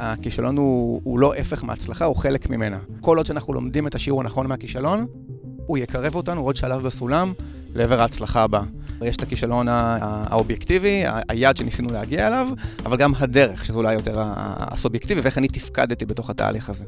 הכישלון הוא, הוא לא הפך מההצלחה, הוא חלק ממנה. כל עוד שאנחנו לומדים את השיעור הנכון מהכישלון, הוא יקרב אותנו עוד שלב בסולם לעבר ההצלחה הבאה. יש את הכישלון האובייקטיבי, היעד שניסינו להגיע אליו, אבל גם הדרך, שזה אולי יותר הסובייקטיבי, ואיך אני תפקדתי בתוך התהליך הזה.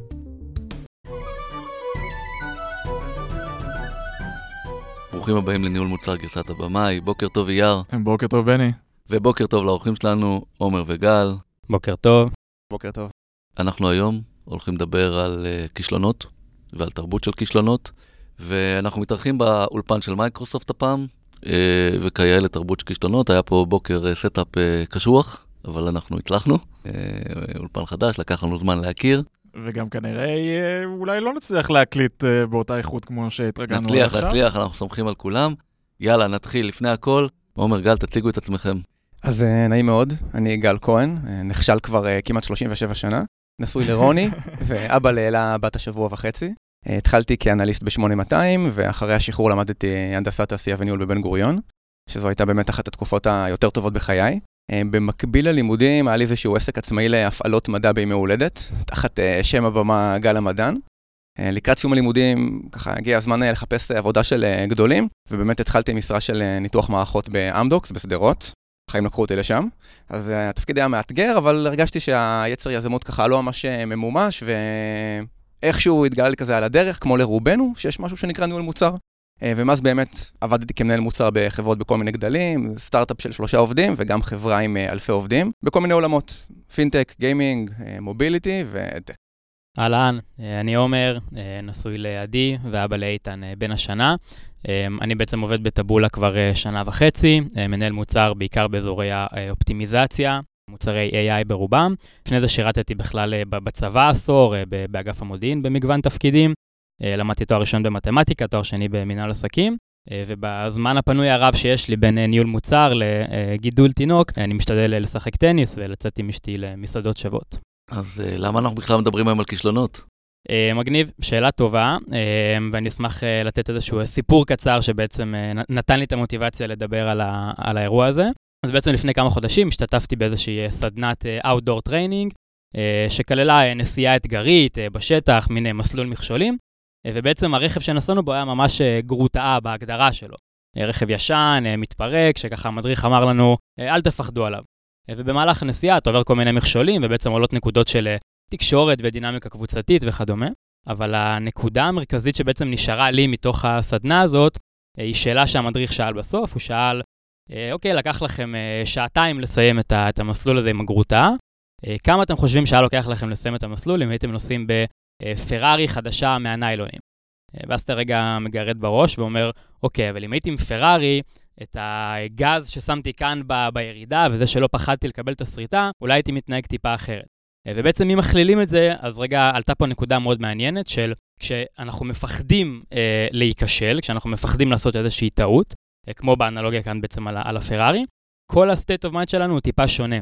ברוכים הבאים לניהול מוצר גרסת הבמאי, בוקר טוב אייר. בוקר טוב בני. ובוקר טוב לאורחים שלנו, עומר וגל. בוקר טוב. בוקר טוב. אנחנו היום הולכים לדבר על uh, כישלונות ועל תרבות של כישלונות, ואנחנו מתארחים באולפן של מייקרוסופט הפעם, uh, וכיאה לתרבות של כישלונות, היה פה בוקר uh, setup uh, קשוח, אבל אנחנו הצלחנו. Uh, אולפן חדש, לקח לנו זמן להכיר. וגם כנראה אולי לא נצליח להקליט באותה איכות כמו שהתרגלנו עכשיו. נצליח, נצליח, אנחנו סומכים על כולם. יאללה, נתחיל. לפני הכל, עומר, גל, תציגו את עצמכם. אז נעים מאוד, אני גל כהן, נכשל כבר כמעט 37 שנה, נשוי לרוני, ואבא לאלה בת השבוע וחצי. התחלתי כאנליסט ב-8200, ואחרי השחרור למדתי הנדסת תעשייה וניהול בבן גוריון, שזו הייתה באמת אחת התקופות היותר טובות בחיי. במקביל ללימודים היה לי איזשהו עסק עצמאי להפעלות מדע בימי הולדת, תחת שם הבמה גל המדען. לקראת סיום הלימודים, ככה הגיע הזמן לחפש עבודה של גדולים, ובאמת התחלתי משרה של ניתוח מערכות באמדוקס בשדרות. החיים לקחו אותי לשם. אז התפקיד היה מאתגר, אבל הרגשתי שהיצר יזמות ככה לא ממש ממומש, ואיכשהו התגלה לי כזה על הדרך, כמו לרובנו, שיש משהו שנקרא ניהול מוצר. ומאז באמת עבדתי כמנהל מוצר בחברות בכל מיני גדלים, סטארט-אפ של שלושה עובדים וגם חברה עם אלפי עובדים, בכל מיני עולמות, פינטק, גיימינג, מוביליטי וטק. אהלן, אני עומר, נשוי לעדי ואבא לאיתן בן השנה. אני בעצם עובד בטבולה כבר שנה וחצי, מנהל מוצר בעיקר באזורי האופטימיזציה, מוצרי AI ברובם. לפני זה שירתתי בכלל בצבא עשור, באגף המודיעין במגוון תפקידים. למדתי תואר ראשון במתמטיקה, תואר שני במנהל עסקים, ובזמן הפנוי הרב שיש לי בין ניהול מוצר לגידול תינוק, אני משתדל לשחק טניס ולצאת עם אשתי למסעדות שוות. אז למה אנחנו בכלל מדברים היום על כישלונות? מגניב, שאלה טובה, ואני אשמח לתת איזשהו סיפור קצר שבעצם נתן לי את המוטיבציה לדבר על, ה, על האירוע הזה. אז בעצם לפני כמה חודשים השתתפתי באיזושהי סדנת Outdoor Training, שכללה נסיעה אתגרית בשטח, מין מסלול מכשולים, ובעצם הרכב שנסענו בו היה ממש גרוטאה בהגדרה שלו. רכב ישן, מתפרק, שככה המדריך אמר לנו, אל תפחדו עליו. ובמהלך הנסיעה אתה עובר כל מיני מכשולים, ובעצם עולות נקודות של תקשורת ודינמיקה קבוצתית וכדומה, אבל הנקודה המרכזית שבעצם נשארה לי מתוך הסדנה הזאת, היא שאלה שהמדריך שאל בסוף, הוא שאל, אוקיי, לקח לכם שעתיים לסיים את המסלול הזה עם הגרוטה, כמה אתם חושבים שהיה לוקח לכם לסיים את המסלול אם הייתם נוסעים בפרארי חדשה מהניילונים? ואז אתה רגע מגרד בראש ואומר, אוקיי, אבל אם הייתי עם פרארי, את הגז ששמתי כאן ב- בירידה וזה שלא פחדתי לקבל את השריטה, אולי הייתי מתנהג טיפה אחרת. ובעצם אם מכלילים את זה, אז רגע עלתה פה נקודה מאוד מעניינת של כשאנחנו מפחדים אה, להיכשל, כשאנחנו מפחדים לעשות איזושהי טעות, אה, כמו באנלוגיה כאן בעצם על, על הפרארי, כל ה-state of mind שלנו הוא טיפה שונה.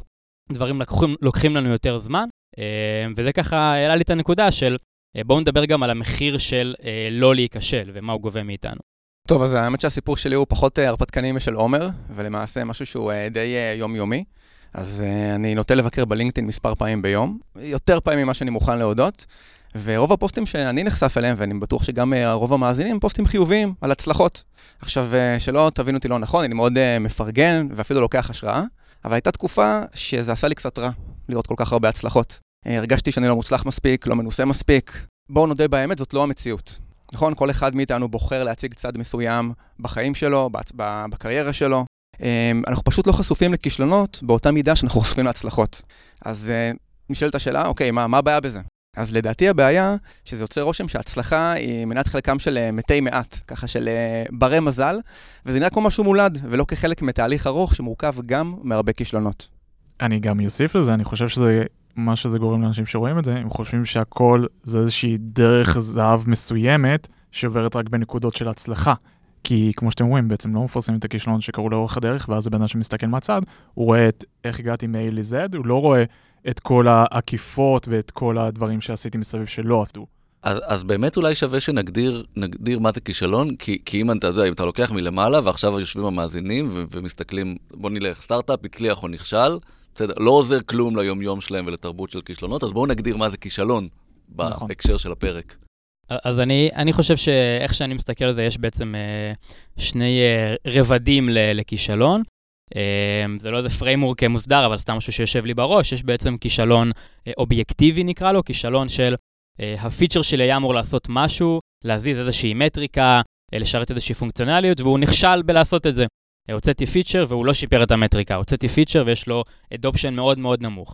דברים לוקחים, לוקחים לנו יותר זמן, אה, וזה ככה העלה לי את הנקודה של אה, בואו נדבר גם על המחיר של אה, לא להיכשל ומה הוא גובה מאיתנו. טוב, אז האמת שהסיפור שלי הוא פחות הרפתקני משל עומר, ולמעשה משהו שהוא די יומיומי. אז אני נוטה לבקר בלינקדאין מספר פעמים ביום, יותר פעמים ממה שאני מוכן להודות, ורוב הפוסטים שאני נחשף אליהם, ואני בטוח שגם רוב המאזינים, הם פוסטים חיוביים על הצלחות. עכשיו, שלא תבינו אותי לא נכון, אני מאוד מפרגן ואפילו לוקח השראה, אבל הייתה תקופה שזה עשה לי קצת רע לראות כל כך הרבה הצלחות. הרגשתי שאני לא מוצלח מספיק, לא מנוסה מספיק. בואו נודה באמת, זאת לא המציאות. נכון? כל אחד מאיתנו בוחר להציג צד מסוים בחיים שלו, בקריירה שלו, אנחנו פשוט לא חשופים לכישלונות באותה מידה שאנחנו חשופים להצלחות. אז נשאלת השאלה, אוקיי, מה, מה הבעיה בזה? אז לדעתי הבעיה, שזה יוצר רושם שההצלחה היא מנת חלקם של מתי מעט, ככה של ברי מזל, וזה נראה כמו משהו מולד, ולא כחלק מתהליך ארוך שמורכב גם מהרבה כישלונות. אני גם אוסיף לזה, אני חושב שזה מה שזה גורם לאנשים שרואים את זה, הם חושבים שהכל זה איזושהי דרך זהב מסוימת שעוברת רק בנקודות של הצלחה. כי כמו שאתם רואים, בעצם לא מפרסמים את הכישלון שקרו לאורך הדרך, ואז הבן אדם שמסתכל מהצד, הוא רואה את איך הגעתי מ-A ל-Z, הוא לא רואה את כל העקיפות ואת כל הדברים שעשיתי מסביב שלא עבדו. אז, אז באמת אולי שווה שנגדיר נגדיר מה זה כישלון, כי, כי אם אתה יודע, אם אתה לוקח מלמעלה ועכשיו יושבים המאזינים ו- ומסתכלים, בוא נלך, סטארט-אפ הצליח או נכשל, בסדר, לא עוזר כלום ליומיום שלהם ולתרבות של כישלונות, אז בואו נגדיר מה זה כישלון נכון. בהקשר של הפרק. אז אני, אני חושב שאיך שאני מסתכל על זה, יש בעצם אה, שני אה, רבדים ל, לכישלון. אה, זה לא איזה framework מוסדר, אבל סתם משהו שיושב לי בראש. יש בעצם כישלון אה, אובייקטיבי, נקרא לו, כישלון של אה, ה feature שלי היה אמור לעשות משהו, להזיז איזושהי מטריקה, אה, לשרת איזושהי פונקציונליות, והוא נכשל בלעשות את זה. הוצאתי feature והוא לא שיפר את המטריקה, הוצאתי feature ויש לו adoption מאוד מאוד נמוך.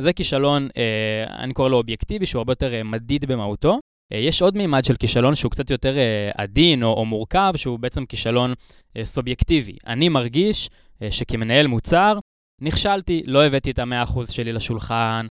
זה כישלון, אה, אני קורא לו אובייקטיבי, שהוא הרבה יותר אה, מדיד במהותו. אה, יש עוד מימד של כישלון שהוא קצת יותר עדין או, מורכב, שהוא בעצם כישלון סובייקטיבי. אני מרגיש שכמנהל מוצר, נכשלתי, לא הבאתי את המאה אחוז שלי לשולחן,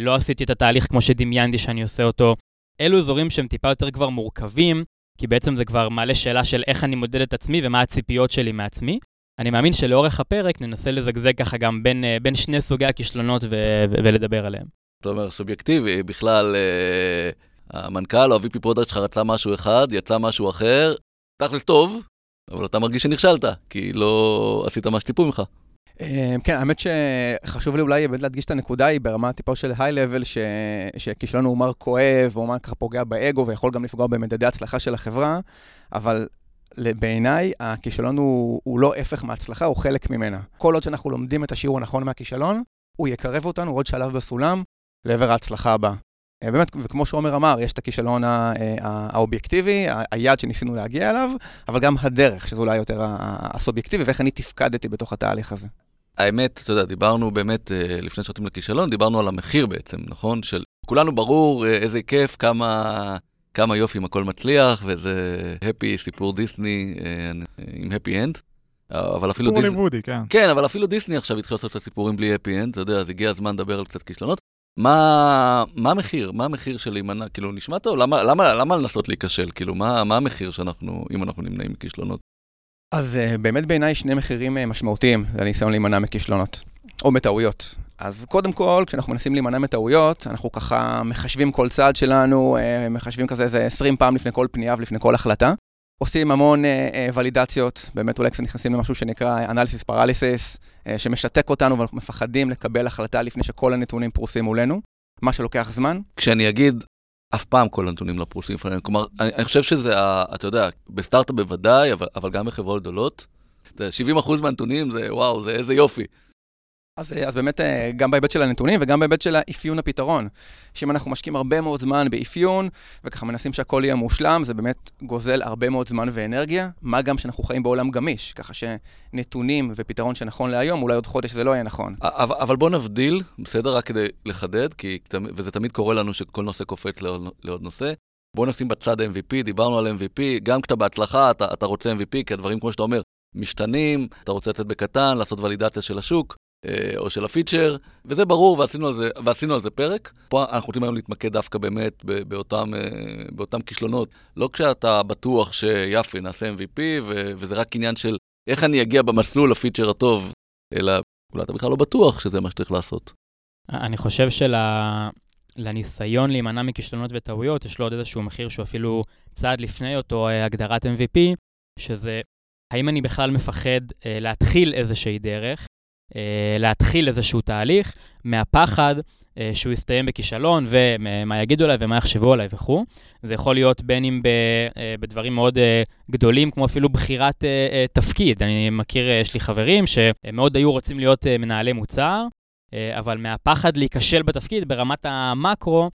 לא עשיתי את התהליך כמו שדמיינתי שאני עושה אותו. אלו אזורים שהם טיפה יותר כבר מורכבים, כי בעצם זה כבר מעלה שאלה של איך אני מודד את עצמי ומה הציפיות שלי מעצמי. אני מאמין שלאורך הפרק ננסה לזגזג ככה גם בין, אה, בין שני סוגי הכישלונות ו- ו- ולדבר עליהם. אתה אומר סובייקטיבי, בכלל אה, המנכ"ל או ה-VP product שלך רצה משהו אחד, יצא משהו אחר, תכלס טוב, אבל אתה מרגיש שנכשלת, כי לא עשית מה שציפו ממך. אה, כן, האמת שחשוב לי אולי באמת להדגיש את הנקודה היא ברמה טיפה של high level, שכישלון הוא אומר כואב, או אומר ככה פוגע באגו, ויכול גם לפגוע במדדי הצלחה של החברה, אבל בעיניי הכישלון הוא, הוא לא הפך מההצלחה, הוא חלק ממנה. כל עוד שאנחנו לומדים את השיעור הנכון מהכישלון, הוא יקרב אותנו עוד שלב בסולם לעבר ההצלחה הבאה. אה, באמת, וכמו שעומר אמר, יש את הכישלון הא- האובייקטיבי, היעד שניסינו להגיע אליו, אבל גם הדרך, שזה אולי יותר הסובייקטיבי, ואיך אני תפקדתי בתוך התהליך הזה. האמת, אתה יודע, דיברנו באמת, אה, לפני שיוצאים לכישלון, דיברנו על המחיר בעצם, נכון? של כולנו ברור אה, איזה כיף, כמה, כמה יופי אם הכל מצליח, וזה happy, סיפור דיסני אה, עם happy end. אבל אפילו סיפור דיסני... הוליוודי, כן. כן, אבל אפילו דיסני עכשיו התחיל לעשות את הסיפורים בלי happy end, אתה יודע, אז הגיע הזמן לדבר על קצת כישלונות. מה, מה המחיר? מה המחיר של להימנע? כאילו, נשמע טוב, למה, למה, למה לנסות להיכשל? כאילו, מה, מה המחיר שאנחנו, אם אנחנו נמנעים מכישלונות? אז uh, באמת בעיניי שני מחירים uh, משמעותיים לניסיון להימנע מכישלונות, או מטעויות. אז קודם כל, כשאנחנו מנסים להימנע מטעויות, אנחנו ככה מחשבים כל צעד שלנו, uh, מחשבים כזה איזה 20 פעם לפני כל פנייה ולפני כל החלטה. עושים המון uh, uh, ולידציות, באמת אולי קצת נכנסים למשהו שנקרא אנליסיס פרליסיס, uh, שמשתק אותנו ואנחנו מפחדים לקבל החלטה לפני שכל הנתונים פרוסים מולנו, מה שלוקח זמן. כשאני אגיד, אף פעם כל הנתונים לא פרוסים לפנינו. כלומר, אני, אני חושב שזה, אתה יודע, בסטארט-אפ בוודאי, אבל, אבל גם בחברות גדולות, אתה יודע, 70% מהנתונים זה וואו, זה איזה יופי. אז, אז באמת, אה, גם בהיבט של הנתונים וגם בהיבט של האפיון הפתרון. שאם אנחנו משקיעים הרבה מאוד זמן באפיון, וככה מנסים שהכל יהיה מושלם, זה באמת גוזל הרבה מאוד זמן ואנרגיה, מה גם שאנחנו חיים בעולם גמיש, ככה שנתונים ופתרון שנכון להיום, אולי עוד חודש זה לא יהיה נכון. אבל, אבל בוא נבדיל, בסדר? רק כדי לחדד, כי, וזה תמיד קורה לנו שכל נושא קופץ לעוד, לעוד נושא. בוא נשים בצד MVP, דיברנו על MVP, גם כשאתה בהצלחה, אתה, אתה רוצה MVP, כי הדברים, כמו שאתה אומר, משתנים, אתה רוצה לתת בקטן, לעשות ולידציה של השוק. או של הפיצ'ר, וזה ברור, ועשינו על זה, ועשינו על זה פרק. פה אנחנו רוצים היום להתמקד דווקא באמת באותם, באותם כישלונות. לא כשאתה בטוח שיפי, נעשה MVP, ו- וזה רק עניין של איך אני אגיע במסלול לפיצ'ר הטוב, אלא אולי אתה בכלל לא בטוח שזה מה שצריך לעשות. אני חושב שלניסיון להימנע מכישלונות וטעויות, יש לו עוד איזשהו מחיר שהוא אפילו צעד לפני אותו הגדרת MVP, שזה האם אני בכלל מפחד אה, להתחיל איזושהי דרך, להתחיל איזשהו תהליך מהפחד uh, שהוא יסתיים בכישלון ומה יגידו עליי ומה יחשבו עליי וכו'. זה יכול להיות בין אם uh, בדברים מאוד גדולים, כמו אפילו בחירת תפקיד. אני מכיר, יש לי חברים שמאוד היו רוצים להיות מנהלי מוצר, אבל מהפחד להיכשל בתפקיד ברמת המקרו,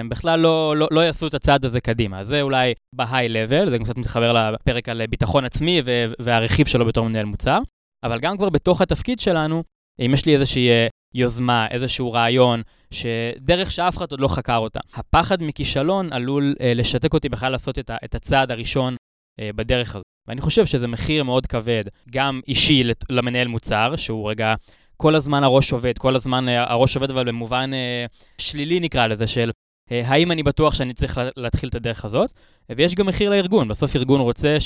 הם בכלל לא, לא, לא יעשו את הצעד הזה קדימה. זה אולי בהיי-לבל, זה קצת מתחבר לפרק על ביטחון עצמי והרכיב שלו בתור מנהל מוצר. אבל גם כבר בתוך התפקיד שלנו, אם יש לי איזושהי יוזמה, איזשהו רעיון, שדרך שאף אחד עוד לא חקר אותה, הפחד מכישלון עלול אה, לשתק אותי בכלל לעשות את, ה, את הצעד הראשון אה, בדרך הזו. ואני חושב שזה מחיר מאוד כבד, גם אישי למנהל מוצר, שהוא רגע, כל הזמן הראש עובד, כל הזמן אה, הראש עובד, אבל במובן אה, שלילי נקרא לזה, של אה, האם אני בטוח שאני צריך להתחיל את הדרך הזאת? ויש גם מחיר לארגון, בסוף ארגון רוצה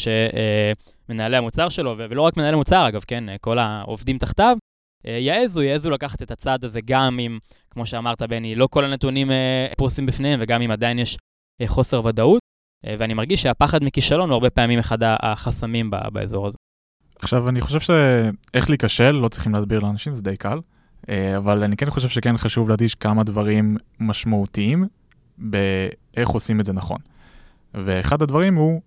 שמנהלי המוצר שלו, ולא רק מנהלי מוצר אגב, כן, כל העובדים תחתיו, יעזו, יעזו לקחת את הצעד הזה גם אם, כמו שאמרת בני, לא כל הנתונים פרוסים בפניהם, וגם אם עדיין יש חוסר ודאות, ואני מרגיש שהפחד מכישלון הוא הרבה פעמים אחד החסמים באזור הזה. עכשיו, אני חושב שאיך להיכשל, לא צריכים להסביר לאנשים, זה די קל. אה, אבל אני כן חושב שכן חשוב להדגיש כמה דברים משמעותיים באיך עושים את זה נכון. ואחד הדברים הוא,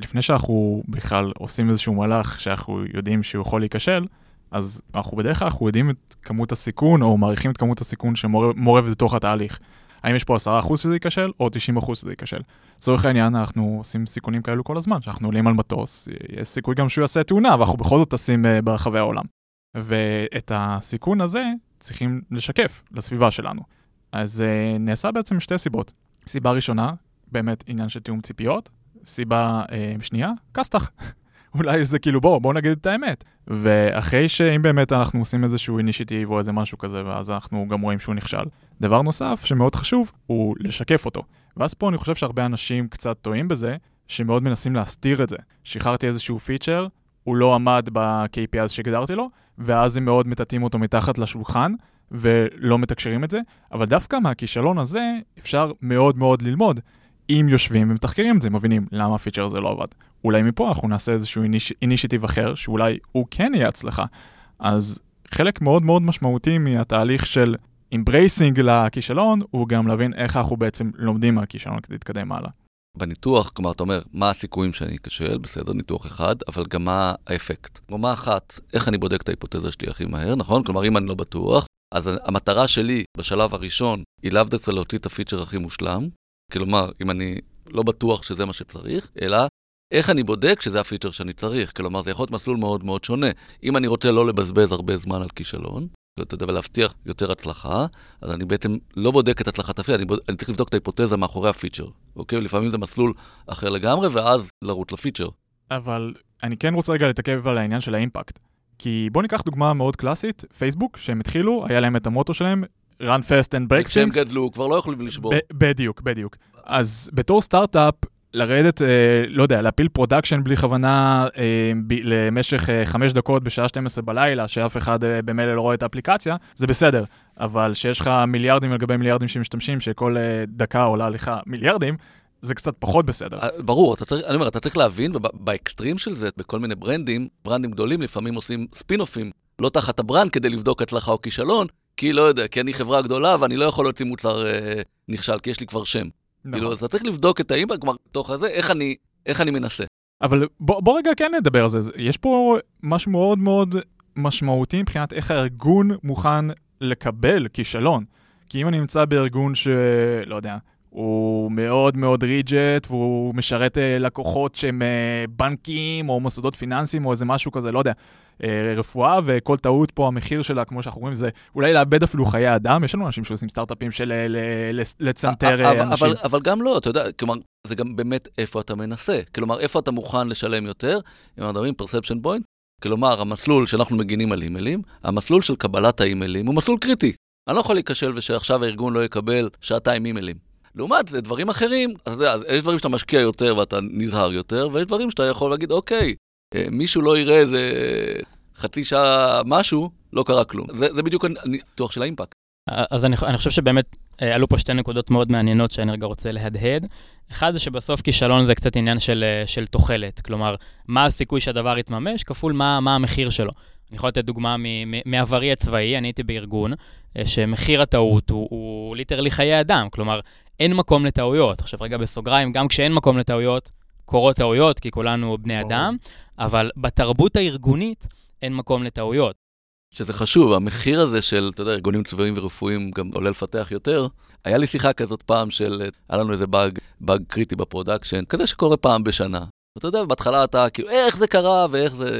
לפני שאנחנו בכלל עושים איזשהו מהלך שאנחנו יודעים שהוא יכול להיכשל, אז אנחנו בדרך כלל אנחנו יודעים את כמות הסיכון, או מעריכים את כמות הסיכון שמעורבת בתוך התהליך. האם יש פה 10% שזה ייכשל, או 90% שזה ייכשל. לצורך העניין, אנחנו עושים סיכונים כאלו כל הזמן, שאנחנו עולים על מטוס, יש סיכוי גם שהוא יעשה תאונה, ואנחנו בכל זאת טסים אה, ברחבי העולם. ואת הסיכון הזה צריכים לשקף לסביבה שלנו. אז uh, נעשה בעצם שתי סיבות. סיבה ראשונה, באמת עניין של תיאום ציפיות. סיבה uh, שנייה, כסת"ח. אולי זה כאילו בוא, בוא נגיד את האמת. ואחרי שאם באמת אנחנו עושים איזשהו אינישיטיב או איזה משהו כזה, ואז אנחנו גם רואים שהוא נכשל. דבר נוסף שמאוד חשוב הוא לשקף אותו. ואז פה אני חושב שהרבה אנשים קצת טועים בזה, שמאוד מנסים להסתיר את זה. שחררתי איזשהו פיצ'ר, הוא לא עמד ב-KPI שהגדרתי לו, ואז הם מאוד מטאטאים אותו מתחת לשולחן, ולא מתקשרים את זה, אבל דווקא מהכישלון הזה אפשר מאוד מאוד ללמוד. אם יושבים ומתחקרים את זה, מבינים למה ה feature הזה לא עבד. אולי מפה אנחנו נעשה איזשהו initiative אחר, שאולי הוא כן יהיה הצלחה. אז חלק מאוד מאוד משמעותי מהתהליך של embracing לכישלון, הוא גם להבין איך אנחנו בעצם לומדים מהכישלון כדי להתקדם הלאה. בניתוח, כלומר, אתה אומר, מה הסיכויים שאני אכשל, בסדר, ניתוח אחד, אבל גם מה האפקט. כלומר, מה אחת, איך אני בודק את ההיפותזה שלי הכי מהר, נכון? כלומר, אם אני לא בטוח, אז המטרה שלי בשלב הראשון היא לאו דווקא להוציא את הפיצ'ר הכי מושלם, כלומר, אם אני לא בטוח שזה מה שצריך, אלא איך אני בודק שזה הפיצ'ר שאני צריך. כלומר, זה יכול להיות מסלול מאוד מאוד שונה. אם אני רוצה לא לבזבז הרבה זמן על כישלון, ולהבטיח יותר הצלחה, אז אני בעצם לא בודק את הצלחת ה feature, אני, בוד... אני צריך לבדוק את ההיפותזה מאחורי ה feature, אוקיי? לפעמים זה מסלול אחר לגמרי, ואז לרוץ ל feature. אבל אני כן רוצה רגע להתעכב על העניין של ה impact. כי בוא ניקח דוגמה מאוד קלאסית, פייסבוק, שהם התחילו, היה להם את המוטו שלהם, run fast and break things. וכשהם גדלו, כבר לא יכולים לשבור. בדיוק, בדיוק. אז בתור סטארט-אפ, לרדת, אה, לא יודע, להפיל production בלי כוונה אה, ב, למשך אה, חמש דקות בשעה 12 בלילה, שאף אחד אה, במילא לא רואה את האפליקציה, זה בסדר. אבל שיש לך מיליארדים על גבי מיליארדים שמשתמשים, שכל אה, דקה עולה לך מיליארדים, זה קצת פחות בסדר. אה, ברור, אתה צריך, אני אומר, אתה צריך להבין, באקסטרים של זה, בכל מיני brandים, brandים גדולים לפעמים עושים spin-offים, לא תחת ה brand כדי לבדוק הצלחה או כישלון, כי לא יודע, כי אני חברה גדולה ואני לא יכול להוציא מוצר אה, נכשל, כי יש לי כבר שם. נכון. כאילו, אז אתה צריך לבדוק את ה impact, כלומר, בתוך הזה, איך אני, איך אני מנסה. אבל בוא, בוא רגע כן נדבר על זה. יש פה משהו מאוד מאוד משמעותי מבחינת איך הארגון מוכן לקבל כישלון. כי אם אני נמצא בארגון שלא יודע, הוא מאוד מאוד ריג'ט, והוא משרת אה, לקוחות שהם אה, בנקים או מוסדות פיננסיים או איזה משהו כזה, לא יודע, אה, רפואה, וכל טעות פה, המחיר שלה, כמו שאנחנו רואים, זה אולי לאבד אפילו חיי אדם. יש לנו אנשים שעושים סטארט-אפים של לצנתר אנשים. אבל, אבל גם לא, אתה יודע, כלומר, זה גם באמת איפה אתה מנסה. כלומר, איפה אתה מוכן לשלם יותר, אם אנחנו מדברים perception point, כלומר, המסלול שאנחנו מגינים על אימיילים, המסלול של קבלת האימיילים הוא מסלול קריטי. אני לא יכול להיכשל ושעכשיו הארגון לא יקבל שעתיים אימיילים. לעומת זה, דברים אחרים, אתה יודע, יש דברים שאתה משקיע יותר ואתה נזהר יותר, ויש דברים שאתה יכול להגיד, אוקיי, אה, מישהו לא יראה איזה חצי שעה משהו, לא קרה כלום. זה, זה בדיוק הניתוח של האימפקט. אז אני, אני חושב שבאמת אה, עלו פה שתי נקודות מאוד מעניינות שאני רגע רוצה להדהד. אחד זה שבסוף כישלון זה קצת עניין של, אה, של תוחלת, כלומר, מה הסיכוי שהדבר יתממש כפול מה, מה המחיר שלו. אני יכול לתת דוגמה מעברי הצבאי, אני הייתי בארגון, שמחיר הטעות הוא, הוא ליטרלי חיי אדם, כלומר, אין מקום לטעויות. עכשיו רגע בסוגריים, גם כשאין מקום לטעויות, קורות טעויות, כי כולנו בני אדם, אבל בתרבות הארגונית אין מקום לטעויות. שזה חשוב, המחיר הזה של, אתה יודע, ארגונים צבאיים ורפואיים גם עולה לפתח יותר. היה לי שיחה כזאת פעם של, היה לנו איזה באג, באג קריטי ב production, כזה שקורה פעם בשנה. אתה יודע, בהתחלה אתה כאילו, איך זה קרה ואיך זה,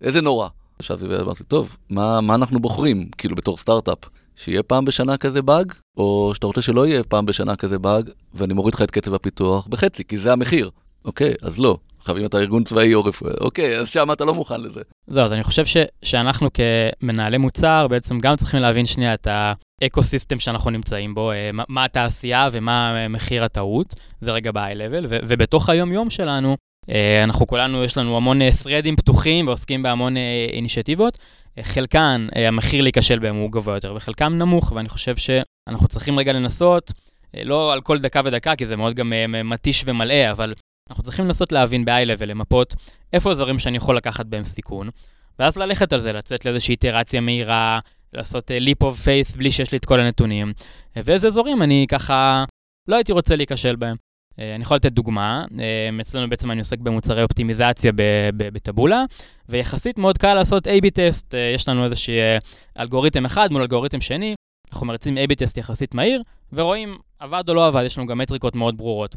איזה נורא. ישבתי ואמרתי, טוב, מה, מה אנחנו בוחרים, כאילו, בתור סטארט-אפ? שיהיה פעם בשנה כזה באג, או שאתה רוצה שלא יהיה פעם בשנה כזה באג, ואני מוריד לך את קצב הפיתוח בחצי, כי זה המחיר. אוקיי, אז לא. חוץ מאם אתה ארגון צבאי או רפואי, אוקיי, אז שם אתה לא מוכן לזה. זהו, אז אני חושב ש, שאנחנו כמנהלי מוצר בעצם גם צריכים להבין שנייה את האקו-סיסטם שאנחנו נמצאים בו, אה, מה, התעשייה ומה מחיר הטעות, זה רגע ב-high-level, ובתוך היום-יום שלנו, אה, אנחנו כולנו, יש לנו המון threadים פתוחים ועוסקים בהמון אינישטיבות. חלקן, המחיר להיכשל בהם הוא גבוה יותר, וחלקם נמוך, ואני חושב שאנחנו צריכים רגע לנסות, לא על כל דקה ודקה, כי זה מאוד גם מתיש ומלאה, אבל אנחנו צריכים לנסות להבין ב-high-level, למפות איפה הדברים שאני יכול לקחת בהם סיכון, ואז ללכת על זה, לצאת לאיזושהי איטרציה מהירה, לעשות leap of faith בלי שיש לי את כל הנתונים, ואיזה אזורים אני ככה לא הייתי רוצה להיכשל בהם. אני יכול לתת דוגמה, אצלנו בעצם אני עוסק במוצרי אופטימיזציה בטבולה, ויחסית מאוד קל לעשות A-B טסט, יש לנו איזשהו אלגוריתם אחד מול אלגוריתם שני, אנחנו מריצים A-B טסט יחסית מהיר, ורואים עבד או לא עבד, יש לנו גם מטריקות מאוד ברורות.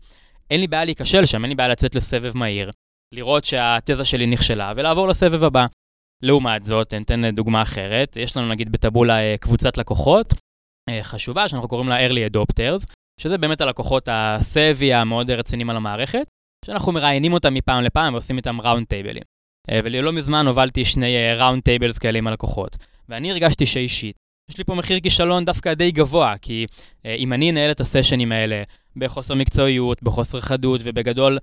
אין לי בעיה להיכשל שם, אין לי בעיה לצאת לסבב מהיר, לראות שהתזה שלי נכשלה ולעבור לסבב הבא. לעומת זאת, ניתן דוגמה אחרת, יש לנו נגיד בטבולה אה, קבוצת לקוחות אה, חשובה שאנחנו קוראים לה early adopters, שזה באמת הלקוחות ה savvy המאוד רציניים על המערכת, שאנחנו מראיינים אותם מפעם לפעם ועושים איתם round tableים. אה, ולא מזמן הובלתי שני round tables כאלה עם הלקוחות, ואני הרגשתי שאישית, יש לי פה מחיר כישלון דווקא די גבוה, כי אם אני אנהל את ה sessionים האלה בחוסר מקצועיות, בחוסר חדות, ובגדול,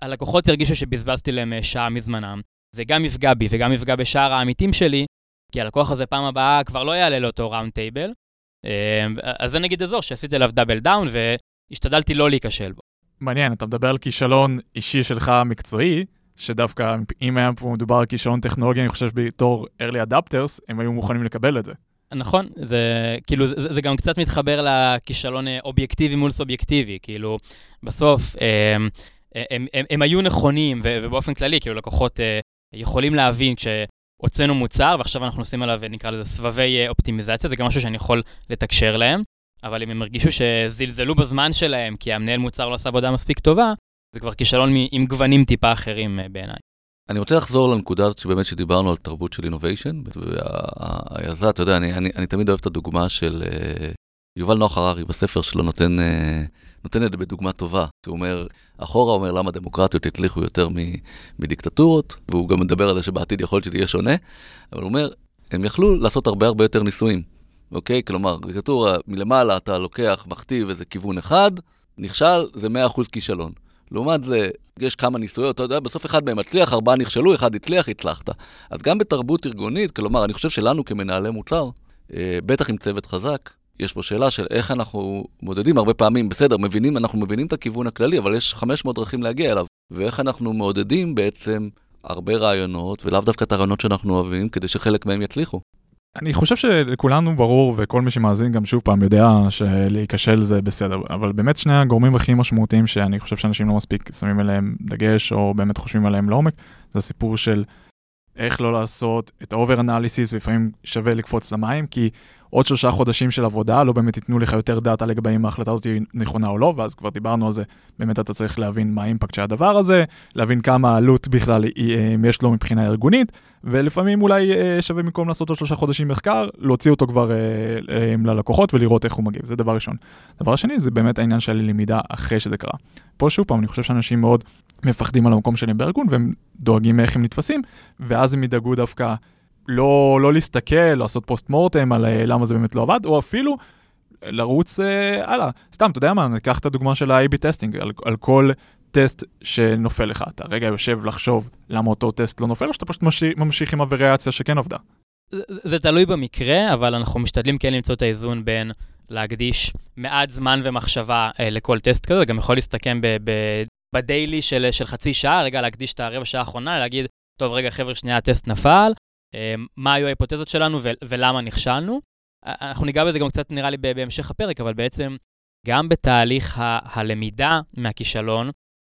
הלקוחות ירגישו שבזבזתי להם שעה מזמנם. זה גם יפגע בי וגם יפגע בשאר העמיתים שלי, כי הלקוח הזה פעם הבאה כבר לא יעלה לאותו round table. אז זה נגיד אזור שעשיתי עליו double down והשתדלתי לא להיכשל בו. מעניין, אתה מדבר על כישלון אישי שלך מקצועי, שדווקא אם היה פה מדובר על כישלון טכנולוגי, אני חושב בתור early adopters, הם היו מוכנים לקבל את זה. נכון, זה כאילו, זה, זה גם קצת מתחבר לכישלון אה, אובייקטיבי מול סובייקטיבי, כאילו, בסוף הם, הם, הם, הם, הם היו נכונים, ובאופן כללי, כאילו, לקוחות אה, יכולים להבין כשהוצאנו מוצר, ועכשיו אנחנו עושים עליו, נקרא לזה, סבבי אה, אופטימיזציה, זה גם משהו שאני יכול לתקשר להם, אבל אם הם הרגישו שזלזלו בזמן שלהם, כי המנהל מוצר לא עשה עבודה מספיק טובה, זה כבר כישלון עם גוונים טיפה אחרים בעיניי. אני רוצה לחזור לנקודה הזאת שבאמת שדיברנו על תרבות של אינוביישן, והיזת, אתה יודע, אני, אני, אני תמיד אוהב את הדוגמה של uh, יובל נוח הררי בספר שלו נותן, uh, נותן את זה בדוגמה טובה, כי הוא אומר, אחורה אומר למה דמוקרטיות הצליחו יותר מדיקטטורות, והוא גם מדבר על זה שבעתיד יכול להיות שזה יהיה שונה, אבל הוא אומר, הם יכלו לעשות הרבה הרבה יותר ניסויים, אוקיי? כלומר, דיקטטורה מלמעלה אתה לוקח, מכתיב איזה כיוון אחד, נכשל, זה 100% כישלון. לעומת זה, יש כמה ניסויות, אתה יודע, בסוף אחד מהם מצליח, ארבעה נכשלו, אחד הצליח, הצלחת. אז גם בתרבות ארגונית, כלומר, אני חושב שלנו כמנהלי מוצר, אה, בטח עם צוות חזק, יש פה שאלה של איך אנחנו מודדים, הרבה פעמים, בסדר, מבינים, אנחנו מבינים את הכיוון הכללי, אבל יש 500 דרכים להגיע אליו. ואיך אנחנו מעודדים בעצם הרבה רעיונות, ולאו דווקא את הרעיונות שאנחנו אוהבים, כדי שחלק מהם יצליחו. אני חושב שלכולנו ברור, וכל מי שמאזין גם שוב פעם יודע שלהיכשל זה בסדר, אבל באמת שני הגורמים הכי משמעותיים שאני חושב שאנשים לא מספיק שמים עליהם דגש, או באמת חושבים עליהם לעומק, זה הסיפור של איך לא לעשות את ה over analysis, ולפעמים שווה לקפוץ למים, כי עוד שלושה חודשים של עבודה לא באמת ייתנו לך יותר data לגבי אם ההחלטה הזאת היא נכונה או לא, ואז כבר דיברנו על זה, באמת אתה צריך להבין מה ה impact של הדבר הזה, להבין כמה עלות בכלל אה, יש לו מבחינה ארגונית, ולפעמים אולי אה, שווה במקום לעשות עוד שלושה חודשים מחקר, להוציא אותו כבר אה, ללקוחות ולראות איך הוא מגיב, זה דבר ראשון. דבר שני זה באמת העניין של למידה אחרי שזה קרה. פה שוב פעם, אני חושב שאנשים מאוד מפחדים על המקום שלהם בארגון, והם דואגים מאיך הם נתפסים, ואז הם ידאגו דווקא לא, לא להסתכל, לעשות post mortem על אה, למה זה באמת לא עבד, או אפילו לרוץ אה, הלאה. סתם, אתה יודע מה, ניקח את הדוגמה של ה-AB testing, על, על כל טסט שנופל לך. אתה רגע יושב לחשוב למה אותו טסט לא נופל, או שאתה פשוט ממשיך, ממשיך עם הווריאציה שכן עבדה. זה, זה תלוי במקרה, אבל אנחנו משתדלים כן למצוא את האיזון בין להקדיש מעט זמן ומחשבה אה, לכל טסט כזה, זה גם יכול להסתכם ב, ב, בדיילי של, של חצי שעה, רגע להקדיש את הרבע שעה האחרונה, להגיד, טוב, רגע, חבר'ה, שנייה, הטסט נפל, מה היו ההיפותזות שלנו ולמה נכשלנו. אנחנו ניגע בזה גם קצת, נראה לי, בהמשך הפרק, אבל בעצם גם בתהליך ה- הלמידה מהכישלון,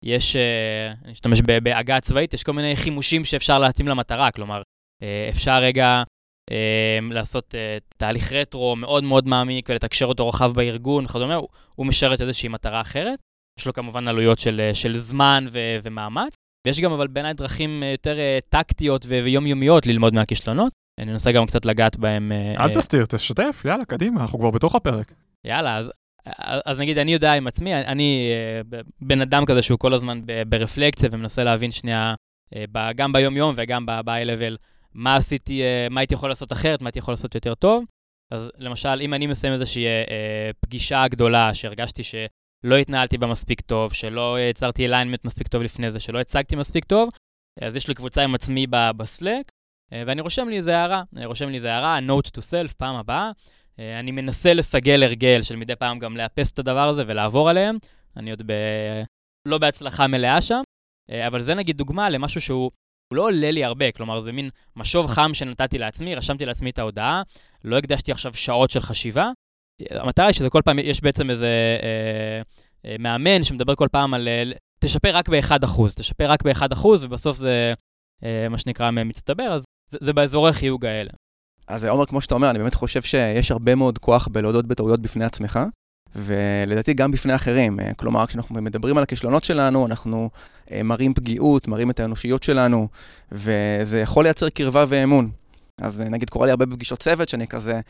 יש, אה, אני אשתמש בעגה הצבאית, יש כל מיני חימושים שאפשר להתאים למטרה, כלומר, אה, אפשר רגע אמ, לעשות אה, תהליך רטרו מאוד מאוד מעמיק ולתקשר אותו רחב בארגון וכדומה, הוא משרת איזושהי מטרה אחרת. יש לו כמובן עלויות של, של זמן ו- ומאמץ, ויש גם אבל בעיניי דרכים אה, יותר אה, טקטיות ויומיומיות ללמוד מהכישלונות. אני אנסה גם קצת לגעת בהם. אה, אל תסתיר, תשתף, יאללה, קדימה, אנחנו כבר בתוך הפרק. יאללה, אז, אז נגיד, אני יודע עם עצמי, אני בן אדם כזה שהוא כל הזמן ברפלקציה ומנסה להבין שנייה, גם ביום-יום וגם ב-high-level, מה עשיתי, מה הייתי יכול לעשות אחרת, מה הייתי יכול לעשות יותר טוב. אז למשל, אם אני מסיים איזושהי פגישה גדולה שהרגשתי ש... לא התנהלתי בה מספיק טוב, שלא יצרתי אליינמנט מספיק טוב לפני זה, שלא הצגתי מספיק טוב, אז יש לי קבוצה עם עצמי בסלק, אה, ואני רושם לי איזה הערה, אני רושם לי איזה הערה, note to self, פעם הבאה. אה, אני מנסה לסגל הרגל של מדי פעם גם לאפס את הדבר הזה ולעבור עליהם. אני עוד ב... לא בהצלחה מלאה שם, אה, אבל זה נגיד דוגמה למשהו שהוא הוא לא עולה לי הרבה, כלומר, זה מין משוב חם שנתתי לעצמי, רשמתי לעצמי את ההודעה, לא הקדשתי עכשיו שעות של חשיבה. המטרה היא שזה כל פעם, יש בעצם איזה אה, אה, מאמן שמדבר כל פעם על אה, תשפר רק ב-1%, תשפר רק ב-1%, ובסוף זה, אה, מה שנקרא, מצטבר, אז זה, זה באזורי חיוג האלה. אז עומר, כמו שאתה אומר, אני באמת חושב שיש הרבה מאוד כוח בלהודות בטעויות בפני עצמך, ולדעתי גם בפני אחרים. אה, כלומר, כשאנחנו מדברים על הכישלונות שלנו, אנחנו אה, מראים פגיעות, מראים את האנושיות שלנו, וזה יכול לייצר קרבה ואמון. אז אה, נגיד קורה לי הרבה בפגישות צוות, שאני כזה